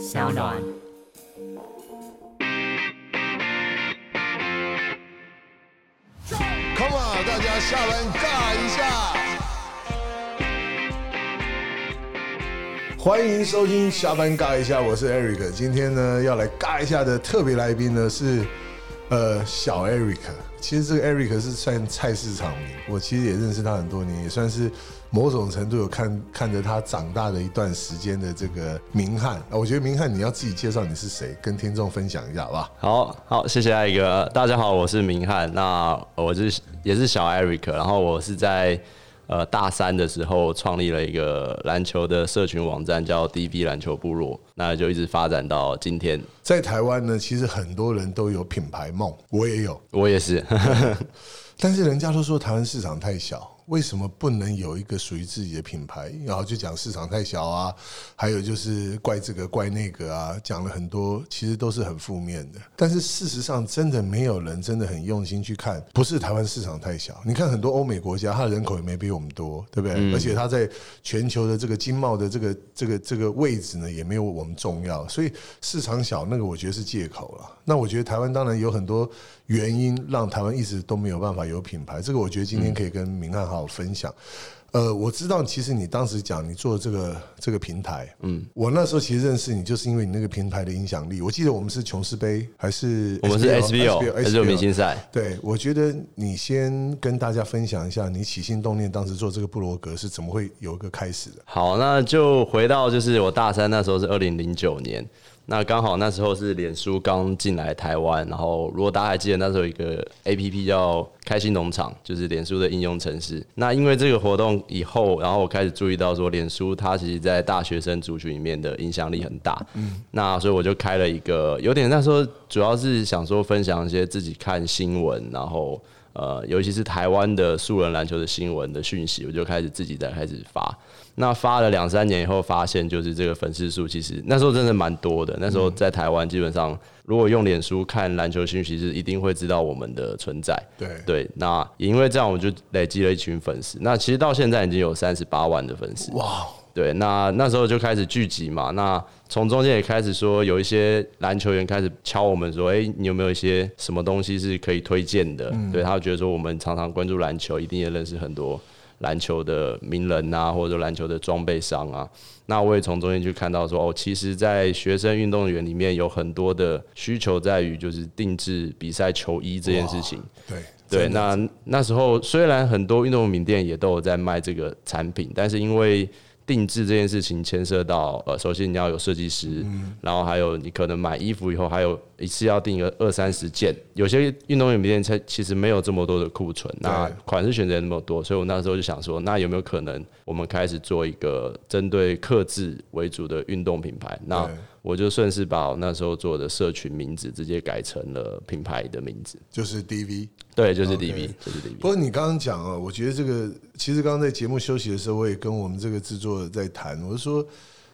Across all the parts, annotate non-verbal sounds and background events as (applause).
小暖。Come on，大家下班尬一下。欢迎收听下班尬一下，我是 Eric。今天呢，要来尬一下的特别来宾呢是呃小 Eric。其实这个 Eric 是算菜市场名，我其实也认识他很多年，也算是某种程度有看看着他长大的一段时间的这个明翰。啊我觉得明翰你要自己介绍你是谁，跟听众分享一下好不好？好好，谢谢艾哥。大家好，我是明翰。那我是也是小 Eric，然后我是在呃大三的时候创立了一个篮球的社群网站，叫 DB 篮球部落，那就一直发展到今天。在台湾呢，其实很多人都有品牌梦，我也有。我也是，(laughs) 但是人家都说台湾市场太小，为什么不能有一个属于自己的品牌？然后就讲市场太小啊，还有就是怪这个怪那个啊，讲了很多，其实都是很负面的。但是事实上，真的没有人真的很用心去看，不是台湾市场太小。你看很多欧美国家，它的人口也没比我们多，对不对？而且它在全球的这个经贸的这个这个这个位置呢，也没有我们重要。所以市场小，那个我觉得是借口了。那我觉得台湾当然有很多原因让台湾一直都没有办法有品牌，这个我觉得今天可以跟明翰好好分享。呃，我知道，其实你当时讲你做这个这个平台，嗯，我那时候其实认识你，就是因为你那个平台的影响力。我记得我们是琼斯杯还是我们是 SBO SBO 明星赛。对，我觉得你先跟大家分享一下你起心动念，当时做这个布罗格是怎么会有一个开始的？好，那就回到就是我大三那时候是二零零九年，那刚好那时候是脸书刚进来台湾，然后如果大家还记得那时候有一个 A P P 叫开心农场，就是脸书的应用程式。那因为这个活动以后，然后我开始注意到说，脸书它其实在大学生族群里面的影响力很大。嗯，那所以我就开了一个，有点那时候主要是想说分享一些自己看新闻，然后。呃，尤其是台湾的素人篮球的新闻的讯息，我就开始自己在开始发。那发了两三年以后，发现就是这个粉丝数其实那时候真的蛮多的。那时候在台湾基本上，如果用脸书看篮球讯息，是一定会知道我们的存在。对对，那也因为这样，我们就累积了一群粉丝。那其实到现在已经有三十八万的粉丝。哇，对，那那时候就开始聚集嘛。那从中间也开始说，有一些篮球员开始敲我们说：“哎、你有没有一些什么东西是可以推荐的？”对他觉得说，我们常常关注篮球，一定也认识很多篮球的名人啊，或者篮球的装备商啊。那我也从中间去看到说，哦，其实，在学生运动员里面有很多的需求在于就是定制比赛球衣这件事情。对对，那那时候虽然很多运动用品店也都有在卖这个产品，但是因为定制这件事情牵涉到呃，首先你要有设计师，然后还有你可能买衣服以后还有一次要订个二三十件，有些运动用品店它其实没有这么多的库存，那款式选择也那么多，所以我那时候就想说，那有没有可能我们开始做一个针对克制为主的运动品牌？那对我就顺势把我那时候做的社群名字直接改成了品牌的名字，就是 DV。对，就是 DB，就是 DV。不过你刚刚讲啊，我觉得这个其实刚刚在节目休息的时候，我也跟我们这个制作在谈，我是说。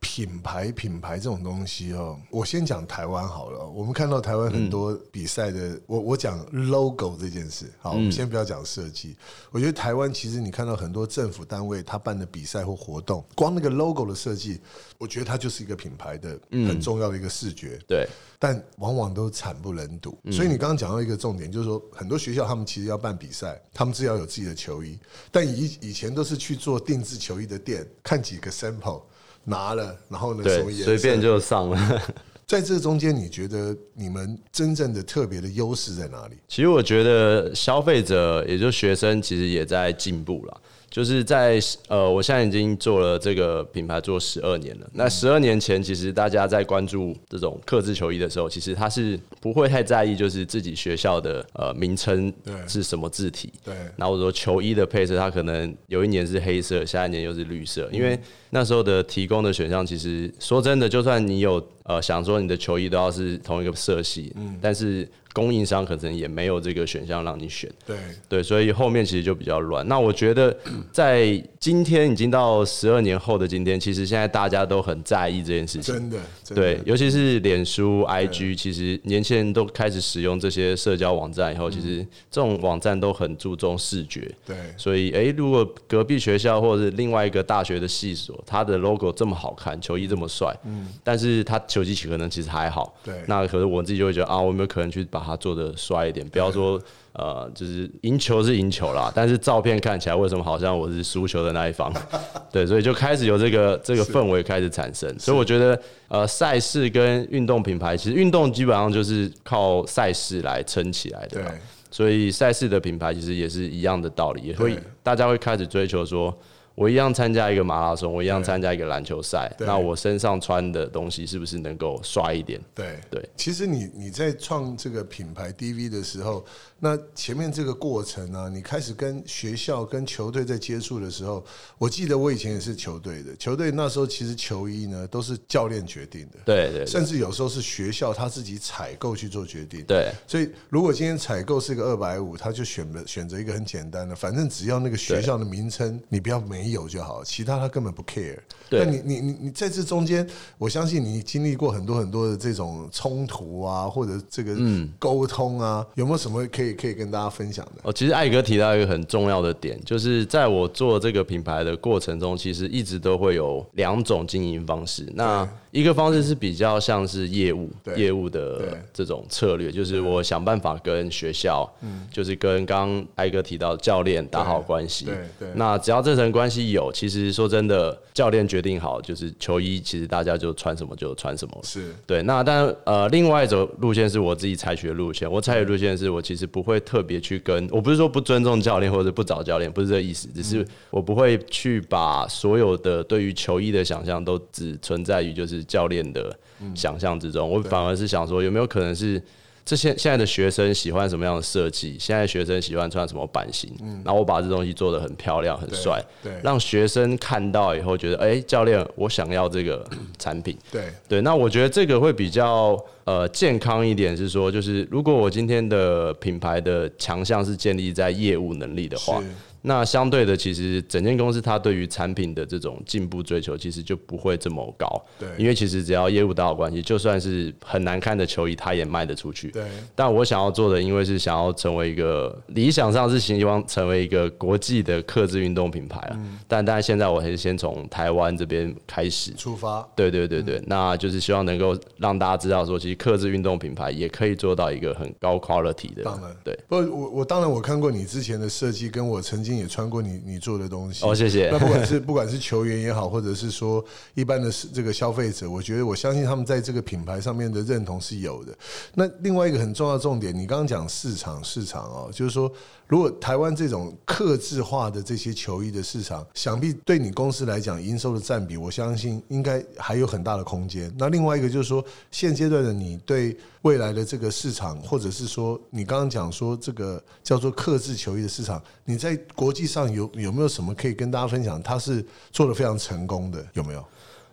品牌品牌这种东西哦，我先讲台湾好了。我们看到台湾很多比赛的，我我讲 logo 这件事，好，我们先不要讲设计。我觉得台湾其实你看到很多政府单位他办的比赛或活动，光那个 logo 的设计，我觉得它就是一个品牌的很重要的一个视觉。对，但往往都惨不忍睹。所以你刚刚讲到一个重点，就是说很多学校他们其实要办比赛，他们是要有自己的球衣，但以以前都是去做定制球衣的店，看几个 sample 拿了，然后呢什么对，随便就上了。(laughs) 在这中间，你觉得你们真正的特别的优势在哪里？其实我觉得消费者，也就学生，其实也在进步了。就是在呃，我现在已经做了这个品牌做十二年了。那十二年前，其实大家在关注这种克制球衣的时候，其实他是不会太在意，就是自己学校的呃名称是什么字体。对然后我说球衣的配色，它可能有一年是黑色，下一年又是绿色，因为那时候的提供的选项，其实说真的，就算你有呃想说你的球衣都要是同一个色系，嗯但是供应商可能也没有这个选项让你选。对对，所以后面其实就比较乱。那我觉得，在今天已经到十二年后的今天，其实现在大家都很在意这件事情。真的，真的对，尤其是脸书、IG，其实年轻人都开始使用这些社交网站以后，其实这种网站都很注重视觉。对所以，诶，如果隔壁学校或者是另外一个大学的系所，它的 logo 这么好看，球衣这么帅，嗯，但是他球技可能其实还好，对那可是我自己就会觉得啊，我有没有可能去把它做的帅一点？不要说呃，就是赢球是赢球啦，但是照片看起来为什么好像我是输球的那一方？(laughs) 对，所以就开始有这个这个氛围开始产生。所以我觉得呃，赛事跟运动品牌，其实运动基本上就是靠赛事来撑起来的对。所以赛事的品牌其实也是一样的道理，也会大家会开始追求说，我一样参加一个马拉松，我一样参加一个篮球赛，那我身上穿的东西是不是能够帅一点？对。对，其实你你在创这个品牌 DV 的时候，那前面这个过程呢、你开始跟学校、跟球队在接触的时候，我记得我以前也是球队的，球队那时候其实球衣呢都是教练决定的，对对对。甚至有时候是学校他自己采购去做决定。对。所以，如果今天采购是个二百五，他就选了选择一个很简单的，反正只要那个学校的名称你不要没有就好，其他他根本不 care。对。那你你你你在这中间，我相信你经历过很多很多的这种冲突啊，或者这个嗯。沟通啊，有没有什么可以可以跟大家分享的？哦，其实艾哥提到一个很重要的点，就是在我做这个品牌的过程中，其实一直都会有两种经营方式。那一个方式是比较像是业务业务的这种策略，就是我想办法跟学校，就是跟刚刚艾哥提到教练打好关系。对。对。那只要这层关系有，其实说真的，教练决定好，就是球衣，其实大家就穿什么就穿什么了。是。对，那但呃，另外一种路线是我自己采取的路线。我采取路线是我其实不会特别去跟，我不是说不尊重教练或者不找教练，不是这个意思，只是我不会去把所有的对于球衣的想象都只存在于就是教练的想象之中。我反而是想说，有没有可能是这些现在的学生喜欢什么样的设计？现在学生喜欢穿什么版型？然后我把这东西做得很漂亮、很帅，对让学生看到以后觉得，哎、教练，我想要这个产品。对对，那我觉得这个会比较呃健康一点，是说，就是如果我今天的品牌的强项是建立在业务能力的话是，那相对的，其实整间公司它对于产品的这种进步追求，其实就不会这么高。对因为其实只要业务打好关系，就算是很难看的球衣，它也卖得出去。对但我想要做的，因为是想要成为一个理想上是希望成为一个国际的克制运动品牌啊。嗯但但现在我还是先从台湾这边开始。出发。对对对对，那就是希望能够让大家知道说，其实克制运动品牌也可以做到一个很高 quality 的。当然对。不，我我当然我看过你之前的设计，跟我曾经也穿过你你做的东西。哦，谢谢那。不管是 (laughs) 不管是球员也好，或者是说一般的这个消费者，我觉得我相信他们在这个品牌上面的认同是有的。那另外一个很重要的重点，你刚刚讲市场市场哦，就是说，如果台湾这种克制化的这些球衣的市场，想必对你公司来讲，营收的占比，我相信应该还有很大的空间。那另外一个就是说，现阶段的你对未来的这个市场，或者是说你刚刚讲说这个叫做克制球衣的市场，你在国际上有有没有什么可以跟大家分享？它是做的非常成功的，有没有？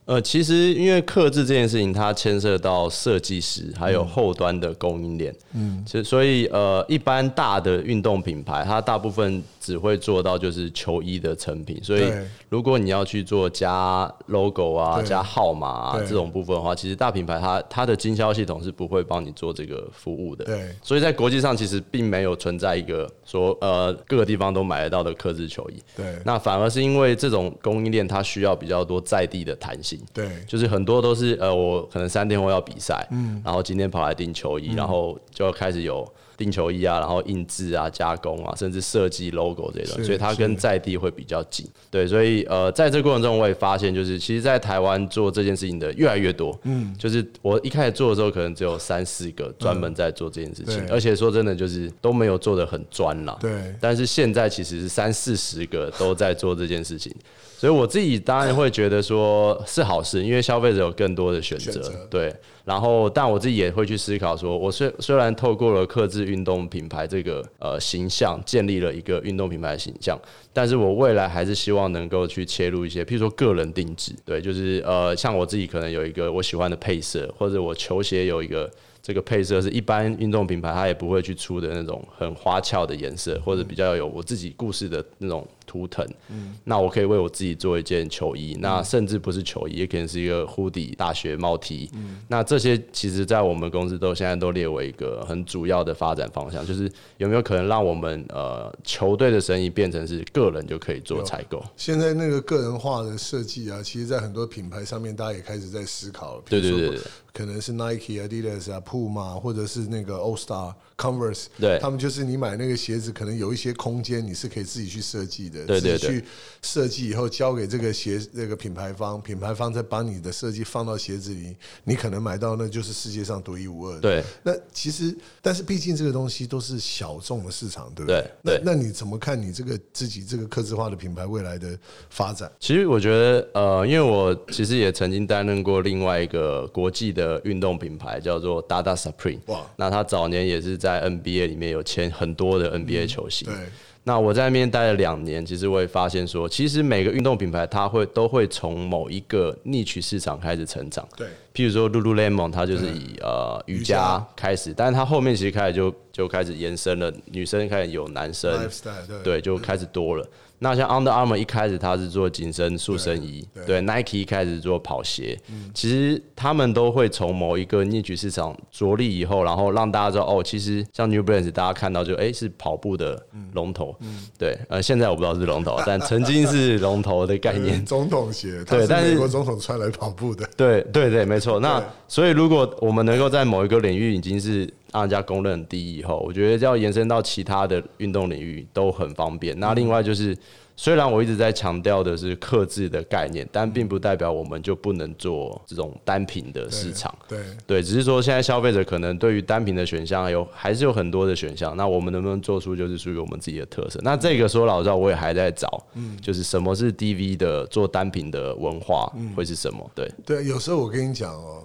呃，其实因为克制这件事情，它牵涉到设计师还有后端的供应链，嗯，所所以呃，一般大的运动品牌，它大部分只会做到就是球衣的成品，所以如果你要去做加 logo 啊、加号码啊对。这种部分的话，其实大品牌它它的经销系统是不会帮你做这个服务的，对。所以在国际上其实并没有存在一个说呃各个地方都买得到的克制球衣，对。那反而是因为这种供应链它需要比较多在地的弹性。对。就是很多都是呃，我可能三天后要比赛，嗯，然后今天跑来订球衣，然后就要开始有订球衣啊，然后印制啊、加工啊，甚至设计 logo 这种，是所以它跟在地会比较紧。对，所以呃，在这个过程中，我也发现，就是其实，在台湾做这件事情的越来越多，嗯，就是我一开始做的时候，可能只有三四个专门在做这件事情，对。而且说真的，就是都没有做的很专啦，对。但是现在其实是三四十个都在做这件事情，所以我自己当然会觉得说是好事，因为消费者有更多的选择。选择，对。然后，但我自己也会去思考说，我虽虽然透过了克制运动品牌这个呃形象，建立了一个运动品牌的形象，但是我未来还是希望能够去切入一些，譬如说个人定制，对，就是呃，像我自己可能有一个我喜欢的配色，或者我球鞋有一个这个配色是一般运动品牌它也不会去出的那种很花俏的颜色，或者比较有我自己故事的那种图腾，嗯，那我可以为我自己做一件球衣，那甚至不是球衣，也可能是一个 hoodie 大学帽 T，嗯，那这些其实在我们公司都现在都列为一个很主要的发展方向，就是有没有可能让我们呃球队的生意变成是个人就可以做采购？现在那个个人化的设计啊，其实，在很多品牌上面，大家也开始在思考对对对。可能是 Nike、Adidas 啊、Puma，或者是那个 All Star、Converse，对，他们就是你买那个鞋子，可能有一些空间，你是可以自己去设计的，对对对，去设计以后交给这个鞋那个品牌方，品牌方再把你的设计放到鞋子里，你可能买到那就是世界上独一无二的。对，那其实，但是毕竟这个东西都是小众的市场，对不对？对，那那你怎么看你这个自己这个刻字化的品牌未来的发展？其实我觉得，呃，因为我其实也曾经担任过另外一个国际的运动品牌。牌叫做 Dada Supreme，哇，那他早年也是在 NBA 里面有签很多的 NBA 球星。对，那我在那边待了两年，其实我也发现说，其实每个运动品牌它会都会从某一个逆取市场开始成长。对，譬如说 Lululemon，它就是以呃瑜伽。开始，但是它后面其实开始就就开始延伸了，女生开始有男生，对，就开始多了。那像 Under Armour 一开始它是做紧身塑身衣，对 Nike 一开始做跑鞋，嗯。其实他们都会从某一个 niche 市场着力以后，然后让大家知道哦，其实像 New Balance 大家看到就哎是跑步的龙头，对，呃现在我不知道是龙头，(laughs) 但曾经是龙头的概念，总统鞋，对，但是美国总统穿来跑步的，对对对，没错。那所以如果我们能够在某一个领域已经是让人家公认第一以后，我觉得要延伸到其他的运动领域都很方便。那另外就是。虽然我一直在强调的是克制的概念，但并不代表我们就不能做这种单品的市场。对对，只是说现在消费者可能对于单品的选项有还是有很多的选项，那我们能不能做出就是属于我们自己的特色？那这个说老实话，我也还在找，嗯，就是什么是 DV 的做单品的文化会是什么？对对，有时候我跟你讲哦。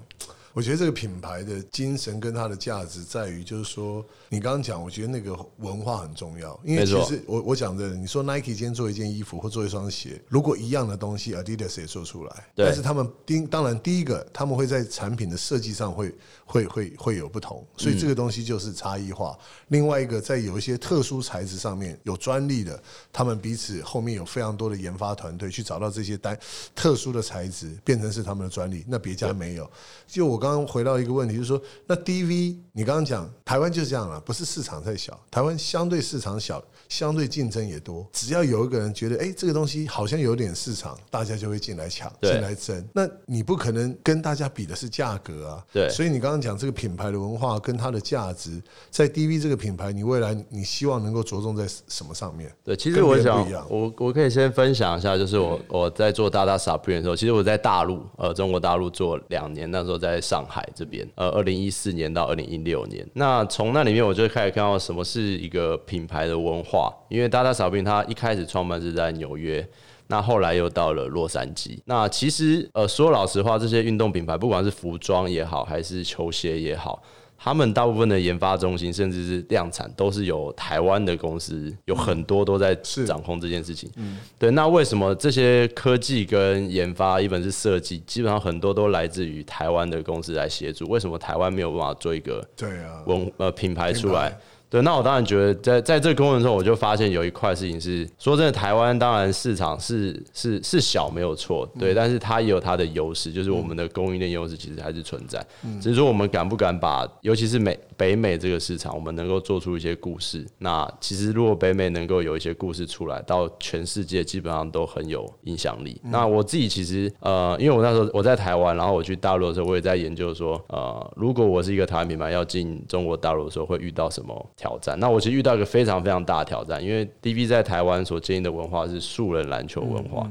我觉得这个品牌的精神跟它的价值在于，就是说，你刚刚讲，我觉得那个文化很重要。因为其实我我讲的，你说 Nike 今天做一件衣服或做一双鞋，如果一样的东西，Adidas 也做出来，但是他们第当然第一个，他们会在产品的设计上会会会会有不同，所以这个东西就是差异化。另外一个，在有一些特殊材质上面有专利的，他们彼此后面有非常多的研发团队去找到这些单特殊的材质，变成是他们的专利，那别家没有。就我。我刚刚回到一个问题，就是说，那 DV，你刚刚讲台湾就是这样了，不是市场太小，台湾相对市场小，相对竞争也多。只要有一个人觉得，哎，这个东西好像有点市场，大家就会进来抢，进来争。那你不可能跟大家比的是价格啊。对。所以你刚刚讲这个品牌的文化跟它的价值，在 DV 这个品牌，你未来你希望能够着重在什么上面？对，其实我想，我我可以先分享一下，就是我我在做大大 Supreme 的时候，其实我在大陆，呃，中国大陆做两年，那时候在。上海这边，呃，二零一四年到二零一六年，那从那里面我就开始看到什么是一个品牌的文化。因为大大小品它一开始创办是在纽约，那后来又到了洛杉矶。那其实，呃，说老实话，这些运动品牌，不管是服装也好，还是球鞋也好。他们大部分的研发中心，甚至是量产，都是由台湾的公司，有很多都在掌控这件事情。嗯，对。那为什么这些科技跟研发，一本是设计，基本上很多都来自于台湾的公司来协助？为什么台湾没有办法做一个对啊文呃品牌出来？对，那我当然觉得，在在这个过程中，我就发现有一块事情是，说真的，台湾当然市场是是是小没有错，对，但是它也有它的优势，就是我们的供应链优势其实还是存在，只是说我们敢不敢把，尤其是美北美这个市场，我们能够做出一些故事。那其实如果北美能够有一些故事出来，到全世界基本上都很有影响力。那我自己其实呃，因为我那时候我在台湾，然后我去大陆的时候，我也在研究说，呃，如果我是一个台湾品牌要进中国大陆的时候，会遇到什么？挑战。那我其实遇到一个非常非常大的挑战，因为 DB 在台湾所经营的文化是素人篮球文化，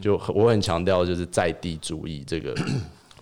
就我很强调就是在地主义这个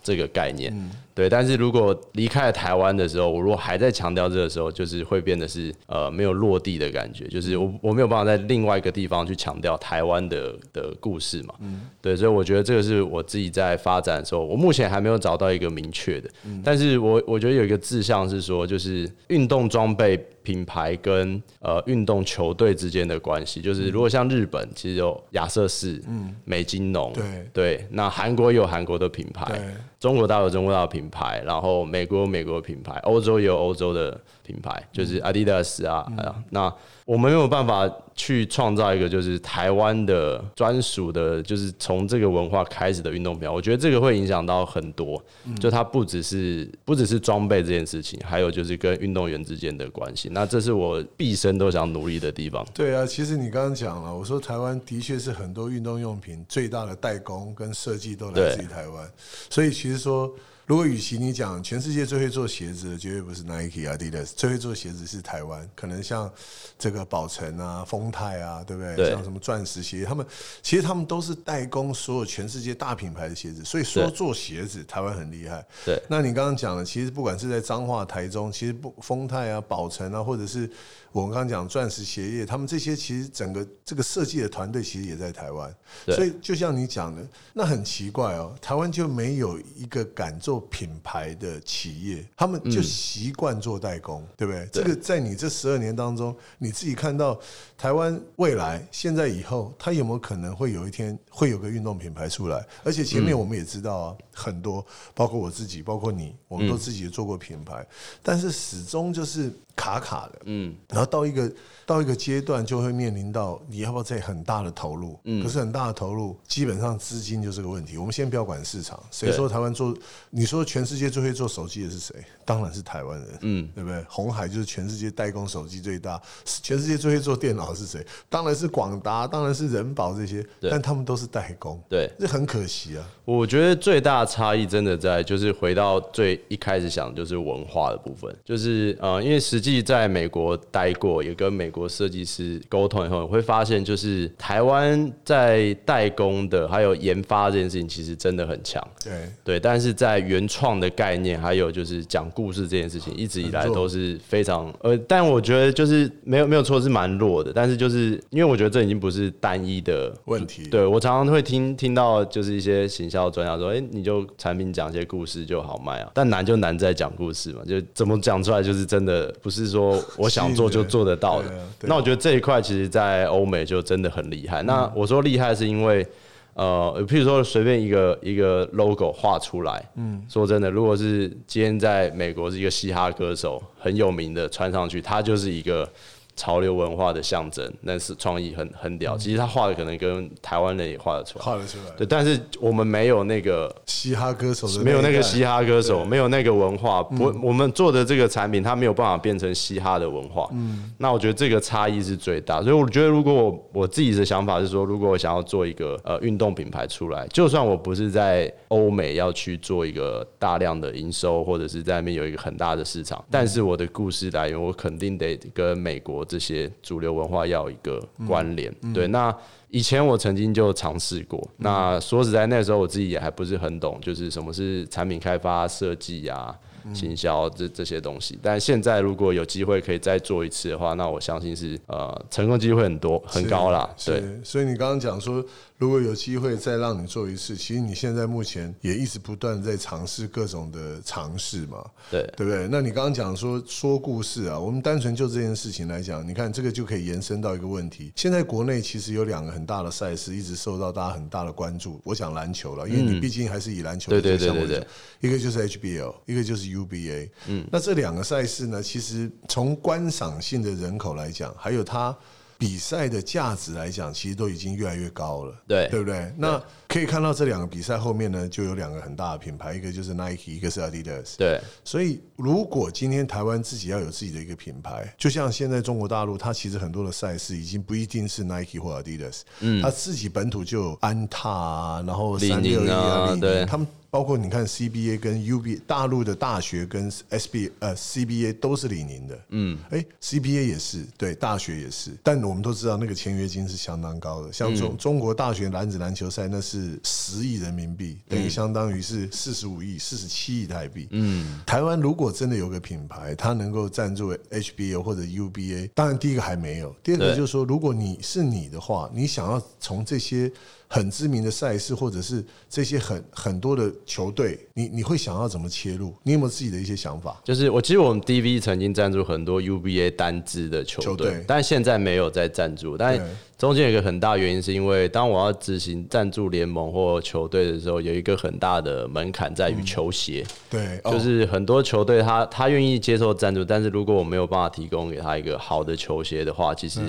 这个概念。对，但是如果离开了台湾的时候，我如果还在强调这个时候，就是会变得是呃没有落地的感觉，就是我我没有办法在另外一个地方去强调台湾的的故事嘛。嗯，对，所以我觉得这个是我自己在发展的时候，我目前还没有找到一个明确的。嗯，但是我我觉得有一个志向是说，就是运动装备品牌跟呃运动球队之间的关系，就是如果像日本其实有亚瑟士，嗯，美金农，对对，那韩国有韩国的品牌，中国大陆中国大陆品。品牌，然后美国有美国品牌，欧洲也有欧洲的品牌，就是 Adidas 啊，啊那我们没有办法去创造一个就是台湾的专属的，就是从这个文化开始的运动品牌。我觉得这个会影响到很多，就它不只是不只是装备这件事情，还有就是跟运动员之间的关系。那这是我毕生都想努力的地方。对啊，其实你刚刚讲了，我说台湾的确是很多运动用品最大的代工跟设计都来自于台湾，所以其实说。如果与其你讲全世界最会做鞋子的，绝对不是 Nike、Adidas，最会做鞋子是台湾。可能像这个宝成啊、丰泰啊，对不对？像什么钻石鞋，他们其实他们都是代工所有全世界大品牌的鞋子。所以说做鞋子，台湾很厉害。对。那你刚刚讲的，其实不管是在彰化、台中，其实不丰泰啊、宝成啊，或者是我们刚刚讲钻石鞋业，他们这些其实整个这个设计的团队其实也在台湾。所以就像你讲的，那很奇怪哦，台湾就没有一个敢做。品牌的企业，他们就习惯做代工，对不对？这个在你这十二年当中，你自己看到台湾未来、现在以后，它有没有可能会有一天会有个运动品牌出来？而且前面我们也知道啊，很多包括我自己，包括你，我们都自己做过品牌，但是始终就是卡卡的，嗯，然后到一个。到一个阶段就会面临到你要不要再很大的投入，嗯，可是很大的投入，基本上资金就是个问题。我们先不要管市场，谁说台湾做？你说全世界最会做手机的是谁？当然是台湾人，嗯，对不对？红海就是全世界代工手机最大，全世界最会做电脑是谁？当然是广达，当然是人保这些，但他们都是代工，对，这很可惜啊。我觉得最大差异真的在就是回到最一开始想就是文化的部分，就是呃，因为实际在美国待过，也跟美国设计师沟通以后，会发现就是台湾在代工的还有研发这件事情，其实真的很强。对对，但是在原创的概念，还有就是讲故事这件事情，一直以来都是非常呃，但我觉得就是没有没有错，是蛮弱的。但是就是因为我觉得这已经不是单一的问题。对我常常会听听到就是一些行销专家说，哎，你就产品讲一些故事就好卖啊。但难就难在讲故事嘛，就怎么讲出来，就是真的不是说我想做 (laughs) 就做得到的。那我。觉得这一块其实，在欧美就真的很厉害。那我说厉害，是因为，呃，譬如说随便一个一个 logo 画出来，嗯，说真的，如果是今天在美国是一个嘻哈歌手很有名的，穿上去，他就是一个。潮流文化的象征，那是创意很很屌。其实他画的可能跟台湾人也画得出来，画得出来。对，但是我们没有那个嘻哈歌手的，没有那个嘻哈歌手，没有那个文化。不，我们做的这个产品，它没有办法变成嘻哈的文化。嗯，那我觉得这个差异是最大。所以我觉得，如果我我自己的想法是说，如果我想要做一个呃运动品牌出来，就算我不是在欧美要去做一个大量的营收，或者是在那边有一个很大的市场，但是我的故事来源，我肯定得跟美国。这些主流文化要一个关联，对。那以前我曾经就尝试过，那说实在，那时候我自己也还不是很懂，就是什么是产品开发设计啊。行销这这些东西，但现在如果有机会可以再做一次的话，那我相信是呃成功机会很多很高啦。对，所以你刚刚讲说，如果有机会再让你做一次，其实你现在目前也一直不断在尝试各种的尝试嘛。对，对不对？那你刚刚讲说说故事啊，我们单纯就这件事情来讲，你看这个就可以延伸到一个问题。现在国内其实有两个很大的赛事，一直受到大家很大的关注。我讲篮球了，因为你毕竟还是以篮球对对对对对，一个就是 HBL，一个就是。UBA，嗯，那这两个赛事呢，其实从观赏性的人口来讲，还有它比赛的价值来讲，其实都已经越来越高了，对，对不对？那可以看到这两个比赛后面呢，就有两个很大的品牌，一个就是 Nike，一个是 Adidas，对。所以如果今天台湾自己要有自己的一个品牌，就像现在中国大陆，它其实很多的赛事已经不一定是 Nike 或 Adidas，嗯，它自己本土就有安踏啊，然后三六一啊，对，他们。包括你看 CBA 跟 UB 大陆的大学跟 SB 呃 CBA 都是李宁的，嗯，哎 CBA 也是对大学也是，但我们都知道那个签约金是相当高的，像中中国大学男子篮球赛那是十亿人民币，等于相当于是四十五亿四十七亿台币，嗯，台湾如果真的有个品牌，它能够赞助 HBO 或者 UBA，当然第一个还没有，第二个就是说，如果你是你的话，你想要从这些。很知名的赛事，或者是这些很很多的球队，你你会想要怎么切入？你有没有自己的一些想法？就是我其实我们 DV 曾经赞助很多 UBA 单支的球球队，队但现在没有在赞助。但对中间有一个很大原因，是因为当我要执行赞助联盟或球队的时候，有一个很大的门槛在于球鞋。对，哦就是很多球队他他愿意接受赞助，但是如果我没有办法提供给他一个好的球鞋的话，其实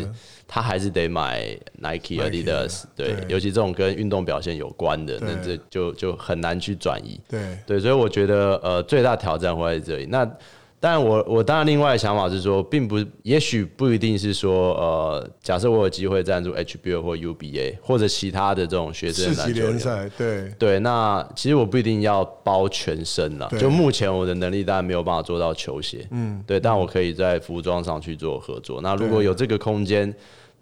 他还是得买 Nike、Adidas，对对，尤其这种跟运动表现有关的，那对这就就很难去转移。对对，所以我觉得呃最大挑战会在这里。那当然我我当然另外的想法是说，并不也许不一定是说呃，假设我有机会赞助 HBO 或 UBA 或者其他的这种学生篮球联联赛，对对，那其实我不一定要包全身了，就目前我的能力当然没有办法做到球鞋，嗯，对，但我可以在服装上去做合作。那如果有这个空间，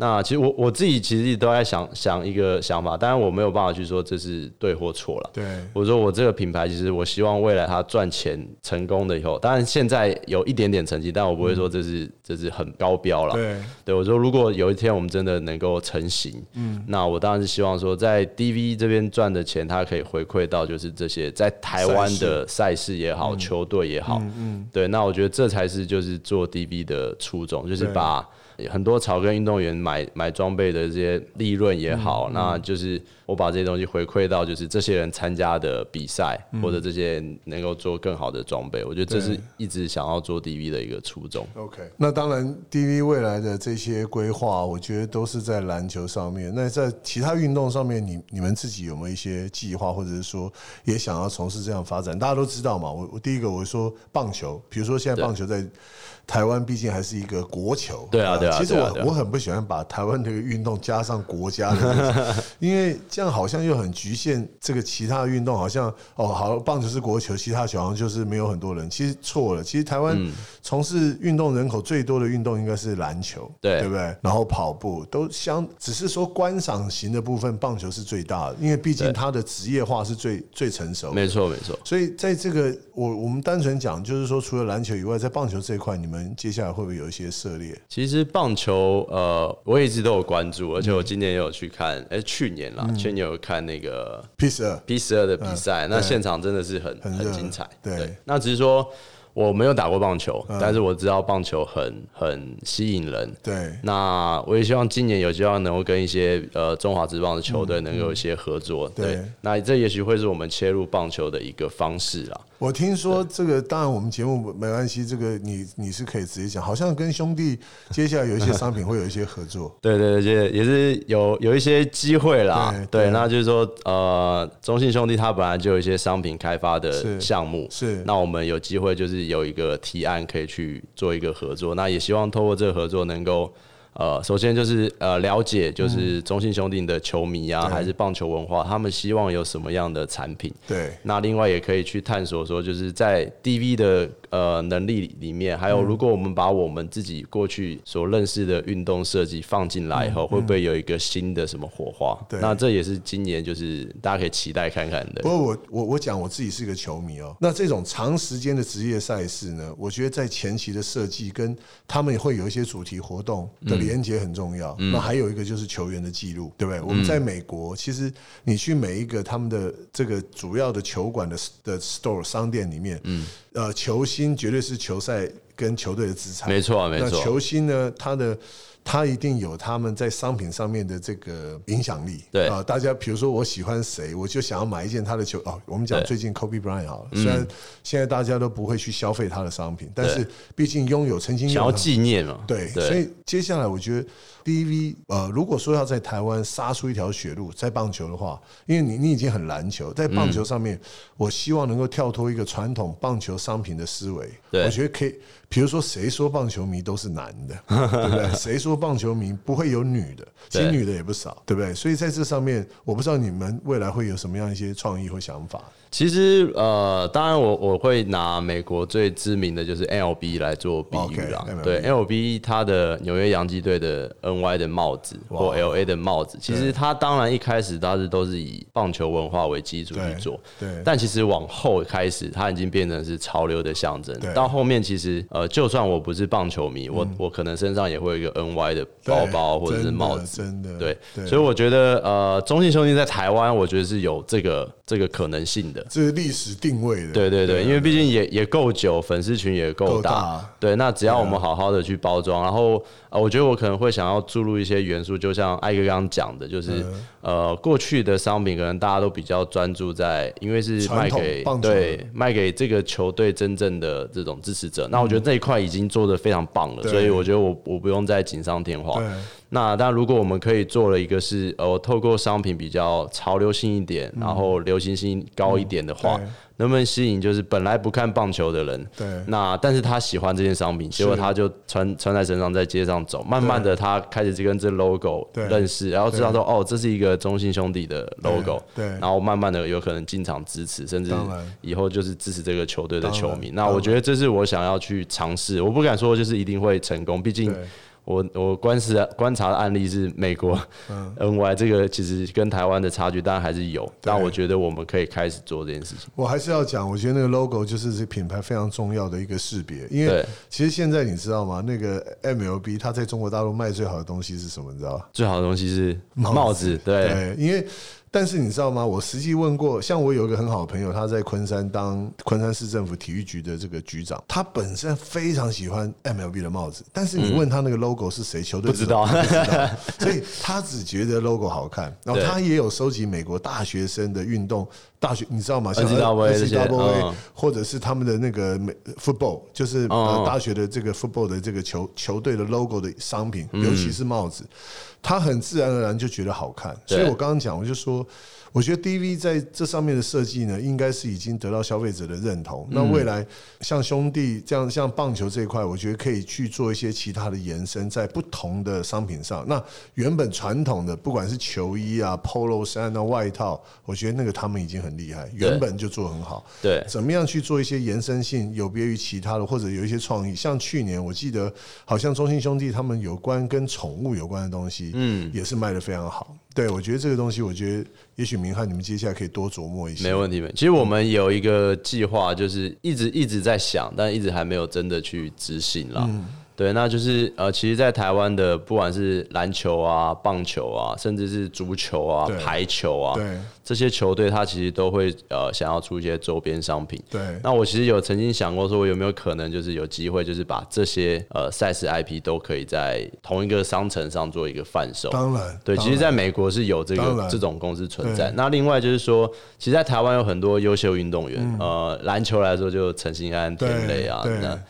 那其实我我自己其实都在想想一个想法，当然我没有办法去说这是对或错了。对我说我这个品牌，其实我希望未来它赚钱成功了以后，当然现在有一点点成绩，但我不会说这是、这是很高标了。对对我说，如果有一天我们真的能够成型，嗯，那我当然是希望说，在 DV 这边赚的钱，它可以回馈到就是这些在台湾的赛事也好，球队也好，嗯，对，那我觉得这才是就是做 DV 的初衷，就是把很多草根运动员买买装备的这些利润也好，那就是我把这些东西回馈到就是这些人参加的比赛，或者这些人能够做更好的装备，我觉得这是一直想要做 DV 的一个初衷。OK，那当然，DV 未来的这些规划，我觉得都是在篮球上面。那在其他运动上面，你你们自己有没有一些计划，或者是说也想要从事这样发展？大家都知道嘛，我我第一个我说棒球，比如说现在棒球在台湾毕竟还是一个国球，对啊对啊其实我我很不喜欢把台湾这个运动加上国家的，(laughs) 因为这样好像又很局限这个其他的运动，好像哦好棒球是国球，其他球好像就是没有很多人。其实错了，其实台湾嗯从事运动人口最多的运动应该是篮球，对对不对？然后跑步都相，只是说观赏型的部分，棒球是最大的，因为毕竟它的职业化是最最成熟的。没错，没错。所以在这个我我们单纯讲，就是说除了篮球以外，在棒球这一块，你们接下来会不会有一些涉猎？其实棒球，呃，我一直都有关注，而且我今年也有去看，哎、去年啦，去年有看那个 P 十二 P 十二的比赛，那对现场真的是很很很精彩。对那只是说我没有打过棒球，但是我知道棒球很很吸引人。对那我也希望今年有机会能够跟一些呃中华职棒的球队能够有一些合作。对对，那这也许会是我们切入棒球的一个方式啦。我听说这个，当然我们节目没关系，这个你你是可以直接讲，好像跟兄弟接下来有一些商品会有一些合作。对对对，也也是有有一些机会啦。对那就是说，呃，中信兄弟他本来就有一些商品开发的项目，是那我们有机会就是有一个提案可以去做一个合作，那也希望透过这个合作能够。呃，首先就是呃了解，就是中信兄弟的球迷啊，嗯还是棒球文化，他们希望有什么样的产品？对。那另外也可以去探索说，就是在 DV 的呃能力里面，还有嗯如果我们把我们自己过去所认识的运动设计放进来以后，会不会有一个新的什么火花嗯对？那这也是今年就是大家可以期待看看的不。过我我我讲我自己是个球迷哦，那这种长时间的职业赛事呢，我觉得在前期的设计跟他们也会有一些主题活动的连接很重要。那还有一个就是球员的记录，对不对？我们在美国，其实你去每一个他们的这个主要的球馆的的 store 商店里面，嗯，呃，球星绝对是球赛跟球队的资产，没错没错。那球星呢，他的他一定有他们在商品上面的这个影响力。对。啊、大家比如说我喜欢谁，我就想要买一件他的球。哦，我们讲最近 Kobe Bryant 好了，虽然现在大家都不会去消费他的商品，但是毕竟拥有曾经想要纪念嘛？对，所以接下来我觉得 DV 呃，如果说要在台湾杀出一条血路，在棒球的话，因为你你已经很篮球，在棒球上面，我希望能够跳脱一个传统棒球商品的思维。对我觉得可以，比如说谁说棒球迷都是男的，(laughs) 对不对？谁说棒球迷不会有女的？其实女的也不少，对不对？所以在这上面，我不知道你们未来会有什么样一些创意或想法。其实呃，当然我我会拿美国最知名的就是 MLB 来做比喻啦。OK，MLB 对，MLB 它的纽约洋基队的 NY 的帽子或 LA 的帽子，其实它当然一开始它是都是以棒球文化为基础去做，对但其实往后开始，它已经变成是潮流的象征。到后面其实呃呃，就算我不是棒球迷，我我可能身上也会有一个 NY 的包包或者是帽子，真的，对，所以我觉得呃，中信兄弟在台湾，我觉得是有这个这个可能性的，这是历史定位的，对对对，因为毕竟也也够久，粉丝群也够大，对，那只要我们好好的去包装，然后呃，我觉得我可能会想要注入一些元素，就像艾哥刚刚讲的，就是呃，过去的商品可能大家都比较专注在，因为是卖给对卖给这个球队真正的这种支持者，那我觉得这一块已经做的非常棒了，所以我觉得我我不用再锦上添花。那但如果我们可以做了一个是呃，透过商品比较潮流性一点，然后流行性高一点的话，能不能吸引就是本来不看棒球的人？对。那但是他喜欢这件商品，结果他就穿穿在身上，在街上走，慢慢的他开始就跟这 logo 认识，然后知道说哦，这是一个中信兄弟的 logo。对。然后慢慢的有可能进场支持，甚至以后就是支持这个球队的球迷。那我觉得这是我想要去尝试，我不敢说就是一定会成功，毕竟。我我观察观察的案例是美国，NY 这个其实跟台湾的差距当然还是有，但我觉得我们可以开始做这件事情。我还是要讲，我觉得那个 logo 就是这品牌非常重要的一个识别，因为其实现在你知道吗？那个 MLB 它在中国大陆卖最好的东西是什么？你知道最好的东西是帽子，对，因为。但是你知道吗？我实际问过，像我有一个很好的朋友，他在昆山当昆山市政府体育局的这个局长，他本身非常喜欢 MLB 的帽子。但是你问他那个 logo 是谁，球队不知道，(laughs) 所以他只觉得 logo 好看。然后他也有收集美国大学生的运动大学，你知道吗？像 NCAA 或者是他们的那个美 football，就是大学的这个 football 的这个球球队的 logo 的商品，尤其是帽子。他很自然而然就觉得好看，所以我刚刚讲，我就说。我觉得 DV 在这上面的设计呢，应该是已经得到消费者的认同。那未来像兄弟这样，像棒球这一块，我觉得可以去做一些其他的延伸，在不同的商品上。那原本传统的，不管是球衣啊、Polo 衫啊、外套，我觉得那个他们已经很厉害，原本就做很好。对，怎么样去做一些延伸性，有别于其他的，或者有一些创意？像去年我记得，好像中信兄弟他们有关跟宠物有关的东西，嗯，也是卖的非常好。对，我觉得这个东西，我觉得也许明翰你们接下来可以多琢磨一些。没问题，没。其实我们有一个计划，就是一直一直在想，但一直还没有真的去执行了。对，那就是呃，其实，在台湾的不管是篮球啊、棒球啊，甚至是足球啊、排球啊，这些球队，他其实都会呃想要出一些周边商品。对，那我其实有曾经想过，说我有没有可能就是有机会，就是把这些呃赛事 IP 都可以在同一个商城上做一个贩售。当然，对，其实，在美国是有这个这种公司存在。那另外就是说，其实，在台湾有很多优秀运动员，呃，篮球来说就陈兴安、田磊啊，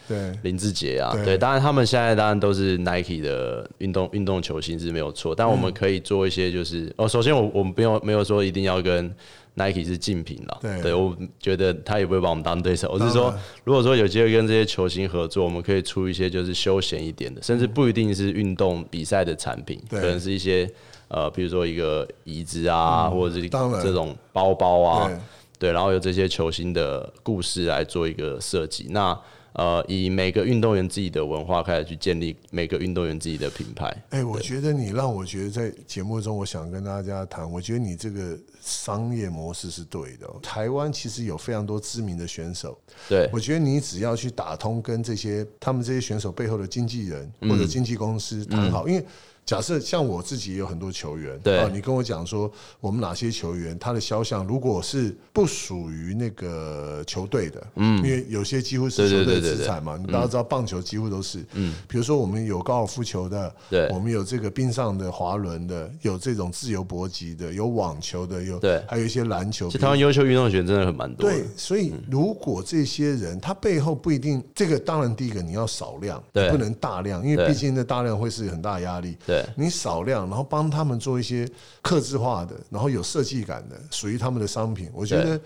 对，林志杰啊，对，当然他。他们现在当然都是 Nike 的运动运动球星是没有错，但我们可以做一些，就是哦，首先我我们不用没有说一定要跟 Nike 是竞品了，对，我觉得他也不会把我们当对手。我是说，如果说有机会跟这些球星合作，我们可以出一些就是休闲一点的，甚至不一定是运动比赛的产品，可能是一些呃，比如说一个椅子啊，或者是这种包包啊，对，然后有这些球星的故事来做一个设计，那。呃，以每个运动员自己的文化开始去建立每个运动员自己的品牌。哎，我觉得你让我觉得在节目中，我想跟大家谈，我觉得你这个商业模式是对的。台湾其实有非常多知名的选手，对我觉得你只要去打通跟这些他们这些选手背后的经纪人或者经纪公司谈好，因为。假设像我自己也有很多球员，啊，你跟我讲说，我们哪些球员他的肖像如果是不属于那个球队的，嗯，因为有些几乎是球队资产嘛，你大家知道棒球几乎都是，嗯，比如说我们有高尔夫球的，对，我们有这个冰上的滑轮的，有这种自由搏击的，有网球的，有对，还有一些篮球。其实台湾优秀运动员真的很蛮多。对，所以如果这些人他背后不一定，这个当然第一个你要少量，对，不能大量，因为毕竟那大量会是很大压力。对，你少量，然后帮他们做一些克制化的，然后有设计感的，属于他们的商品。我觉得。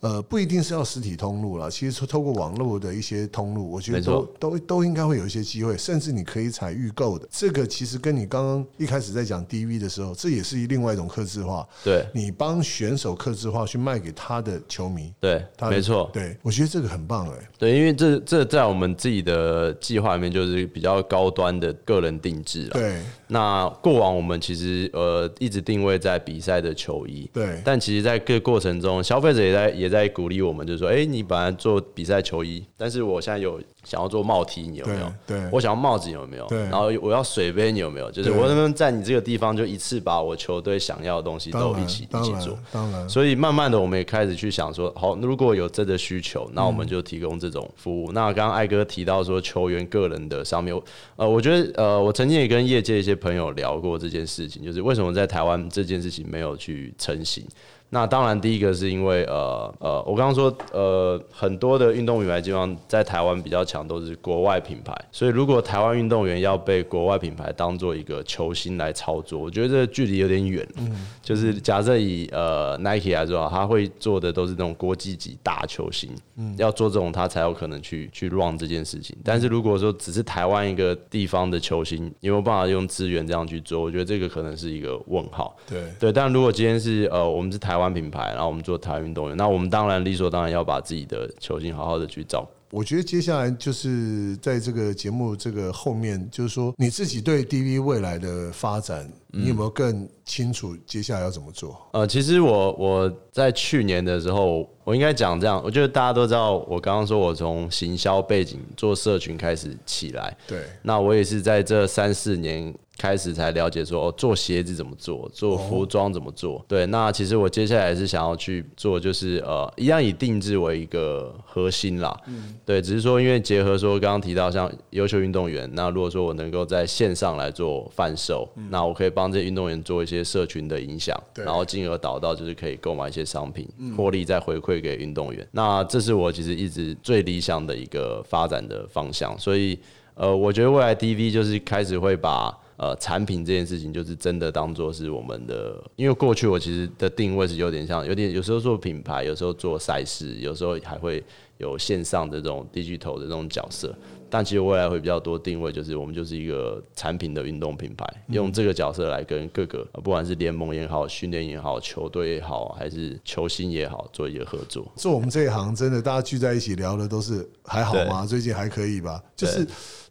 呃，不一定是要实体通路了，其实透过网络的一些通路，我觉得都都都应该会有一些机会，甚至你可以采预购的。这个其实跟你刚刚一开始在讲 DV 的时候，这也是另外一种克制化。对，你帮选手克制化去卖给他的球迷。对，没错。对，我觉得这个很棒哎。对，因为这这在我们自己的计划里面就是比较高端的个人定制了。对。那过往我们其实呃一直定位在比赛的球衣，对。但其实，在各过程中，消费者也在也在鼓励我们，就是说，哎、你本来做比赛球衣，但是我现在有想要做帽 T，你有没有？对对我想要帽子，你有没有？对然后我要水杯，你有没有？就是我能不能在你这个地方就一次把我球队想要的东西都一起一起做？当然，所以慢慢的，我们也开始去想说，好，如果有真的需求，那我们就提供这种服务。那刚刚艾哥提到说，球员个人的上面，呃，我觉得，呃，我曾经也跟业界一些朋友聊过这件事情，就是为什么在台湾这件事情没有去成型。那当然，第一个是因为呃呃，我刚刚说呃，很多的运动品牌基本上在台湾比较强，都是国外品牌。所以如果台湾运动员要被国外品牌当做一个球星来操作，我觉得这个距离有点远。嗯就是假设以呃 Nike 来说，他会做的都是那种国际级大球星，嗯要做这种他才有可能去去 run 这件事情。但是如果说只是台湾一个地方的球星，有没有办法用资源这样去做？我觉得这个可能是一个问号。对对，但如果今天是呃，我们是台台湾品牌，然后我们做台湾运动员，那我们当然理所当然要把自己的球星好好的去照顾。我觉得接下来就是在这个节目这个后面，就是说你自己对 DV 未来的发展，你有没有更清楚接下来要怎么做？呃，其实我我在去年的时候，我应该讲这样，我觉得大家都知道，我刚刚说我从行销背景做社群开始起来，对那我也是在这三四年开始才了解说，哦，做鞋子怎么做，做服装怎么做。对，那其实我接下来是想要去做，就是呃，一样以定制为一个核心啦。嗯对，只是说因为结合说刚刚提到像优秀运动员，那如果说我能够在线上来做贩售，那我可以帮这些运动员做一些社群的影响，然后进而导到就是可以购买一些商品，获利再回馈给运动员。那这是我其实一直最理想的一个发展的方向，所以。呃，我觉得未来 DV 就是开始会把呃产品这件事情，就是真的当做是我们的，因为过去我其实的定位是有点像，有点有时候做品牌，有时候做赛事，有时候还会有线上的这种 digital 的这种角色。但其实未来会比较多定位，就是我们就是一个产品的运动品牌，用这个角色来跟各个呃不管是联盟也好、训练也好、球队也好，还是球星也好，做一个合作。做我们这一行，真的大家聚在一起聊的都是还好吗？最近还可以吧？就是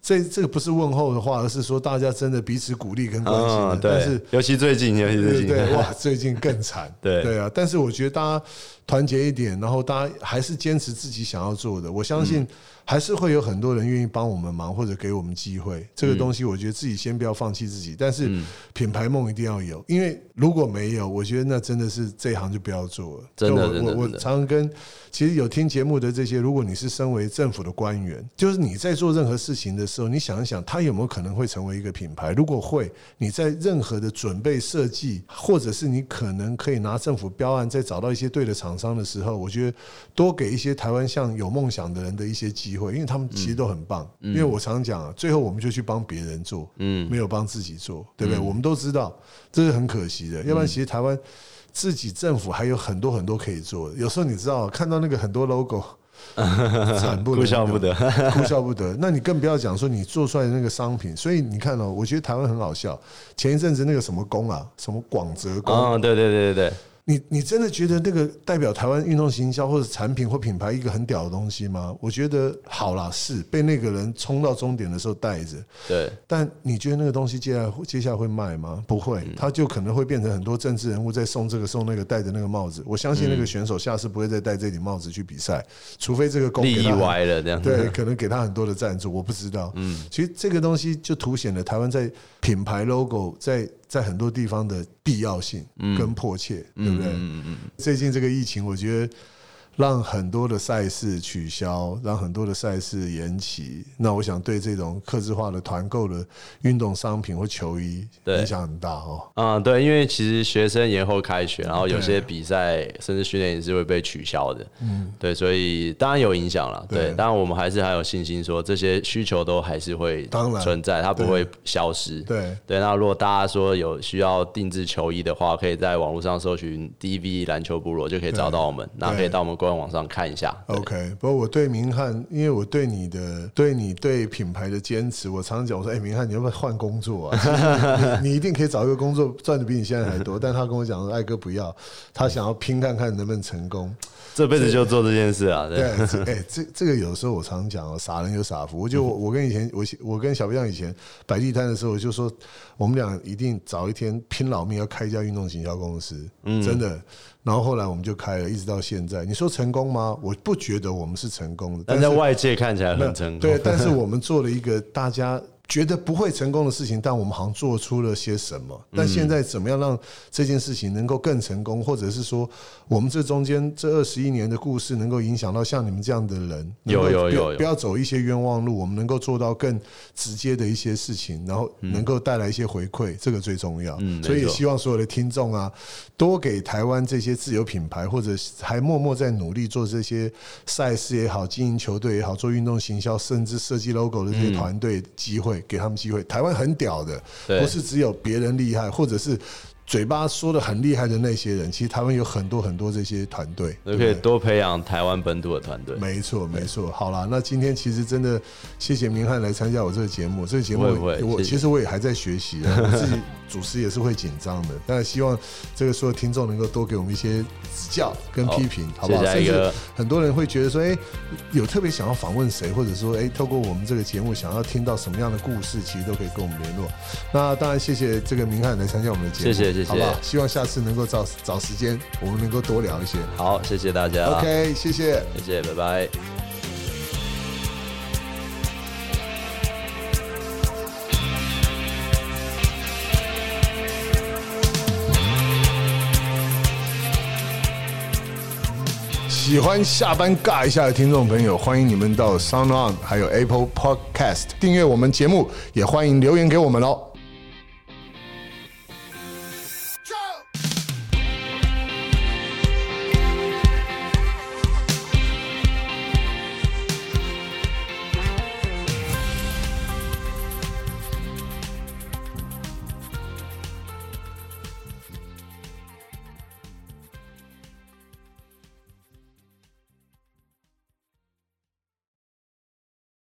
这这个不是问候的话，而是说大家真的彼此鼓励跟关心对，但是尤其最近，尤其最近，对对，(laughs) 哇，最近更惨。对对啊，但是我觉得大家团结一点，然后大家还是坚持自己想要做的。我相嗯信还是会有很多人愿意帮我们忙或者给我们机会。这嗯个东西，我觉得自己先不要放弃自己，但是品牌梦一定要有，因为如果没有，我觉得那真的是这一行就不要做了。真的就我我常常跟其实有听节目的这些，如果你是身为政府的官员，就是你在做任何事情的时候，你想一想，它有没有可能会成为一个品牌？如果会，你在任何的准备设计，或者是你可能可以拿政府标案，再找到一些对的厂商的时候，我觉得多给一些台湾像有梦想的人的一些机会，因为他们其实都很棒。因为我常讲啊，最后我们就去帮别人做，嗯，没有帮自己做，对不对？我们都知道这是很可惜的，要不然其实台湾自己政府还有很多很多可以做的。有时候你知道，看到那个很多 logo，惨不哭笑不得。(laughs) 哭笑不得。那你更不要讲说你做出来的那个商品。所以你看哦，我觉得台湾很好笑。前一阵子那个什么宫啊，什么广泽宫，哦，对对对对对，你你真的觉得那个代表台湾运动行销或者产品或品牌一个很屌的东西吗？我觉得好啦，是被那个人冲到终点的时候带着。对，但你觉得那个东西接下来接下来会卖吗？不会，他就可能会变成很多政治人物在送这个送那个戴着那个帽子。我相信那个选手下次不会再戴这顶帽子去比赛，除非这个公利益歪了这样。对，(laughs) 可能给他很多的赞助，我不知道。嗯，其实这个东西就凸显了台湾在品牌 logo 在在很多地方的必要性跟迫切，对不对？嗯嗯最近这个疫情，我觉得让很多的赛事取消，让很多的赛事延期。那我想对这种客制化的团购的运动商品或球衣对影响很大哦。嗯，对，因为其实学生延后开学，然后有些比赛甚至训练也是会被取消的。嗯，对，所以当然有影响了。对对，当然我们还是还有信心说这些需求都还是会当然存在，它不会消失。对对，那如果大家说有需要定制球衣的话，可以在网络上搜寻 DV 篮球部落就可以找到我们，那可以到我们官网上看一下。OK，不过我对明翰，因为我对你的对你对品牌的坚持，我常常讲，我说，哎、明翰，你要不要换工作啊？(laughs) 你你一定可以找一个工作赚的比你现在还多。但他跟我讲说，艾哥不要，他想要拼看看能不能成功。这辈子就做这件事啊，对。哎、这这个有时候我常讲哦，傻人有傻福。我就我我跟以前我我跟小亮以前摆地摊的时候，我就说我们俩一定早一天拼老命要开一家运动行销公司，真的。然后后来我们就开了，一直到现在。你说成功吗？我不觉得我们是成功的，但在外界看起来很成功。对，但是我们做了一个大家觉得不会成功的事情，但我们好像做出了些什么。嗯。但现在怎么样让这件事情能够更成功，或者是说我们这中间这二十一年的故事能够影响到像你们这样的人，有有有有。不要走一些冤枉路，我们能够做到更直接的一些事情，然后能够带来一些回馈，这个最重要。嗯所以也希望所有的听众啊，多给台湾这些自由品牌，或者还默默在努力做这些赛事也好，经营球队也好，做运动行销，甚至设计 logo 的这些团队机会，给他们机会。台湾很屌的，不是只有别人厉害，或者是。嘴巴说的很厉害的那些人，其实台湾有很多很多这些团队，就可以对多培养台湾本土的团队。没错，没错。好啦，那今天其实真的谢谢明翰来参加我这个节目。这个节目我其实我也还在学习啊，我自己主持也是会紧张的。但希望这个所有听众能够多给我们一些指教跟批评，好不好？甚至很多人会觉得说，哎、有特别想要访问谁，或者说，哎、透过我们这个节目想要听到什么样的故事，其实都可以跟我们联络。那当然，谢谢这个明翰来参加我们的节目，谢谢谢谢好不好？希望下次能够找找时间，我们能够多聊一些。好，谢谢大家。OK，谢谢。谢谢，拜拜。喜欢下班尬一下的听众朋友，欢迎你们到 Sound On 还有 Apple Podcast 订阅我们节目，也欢迎留言给我们哦。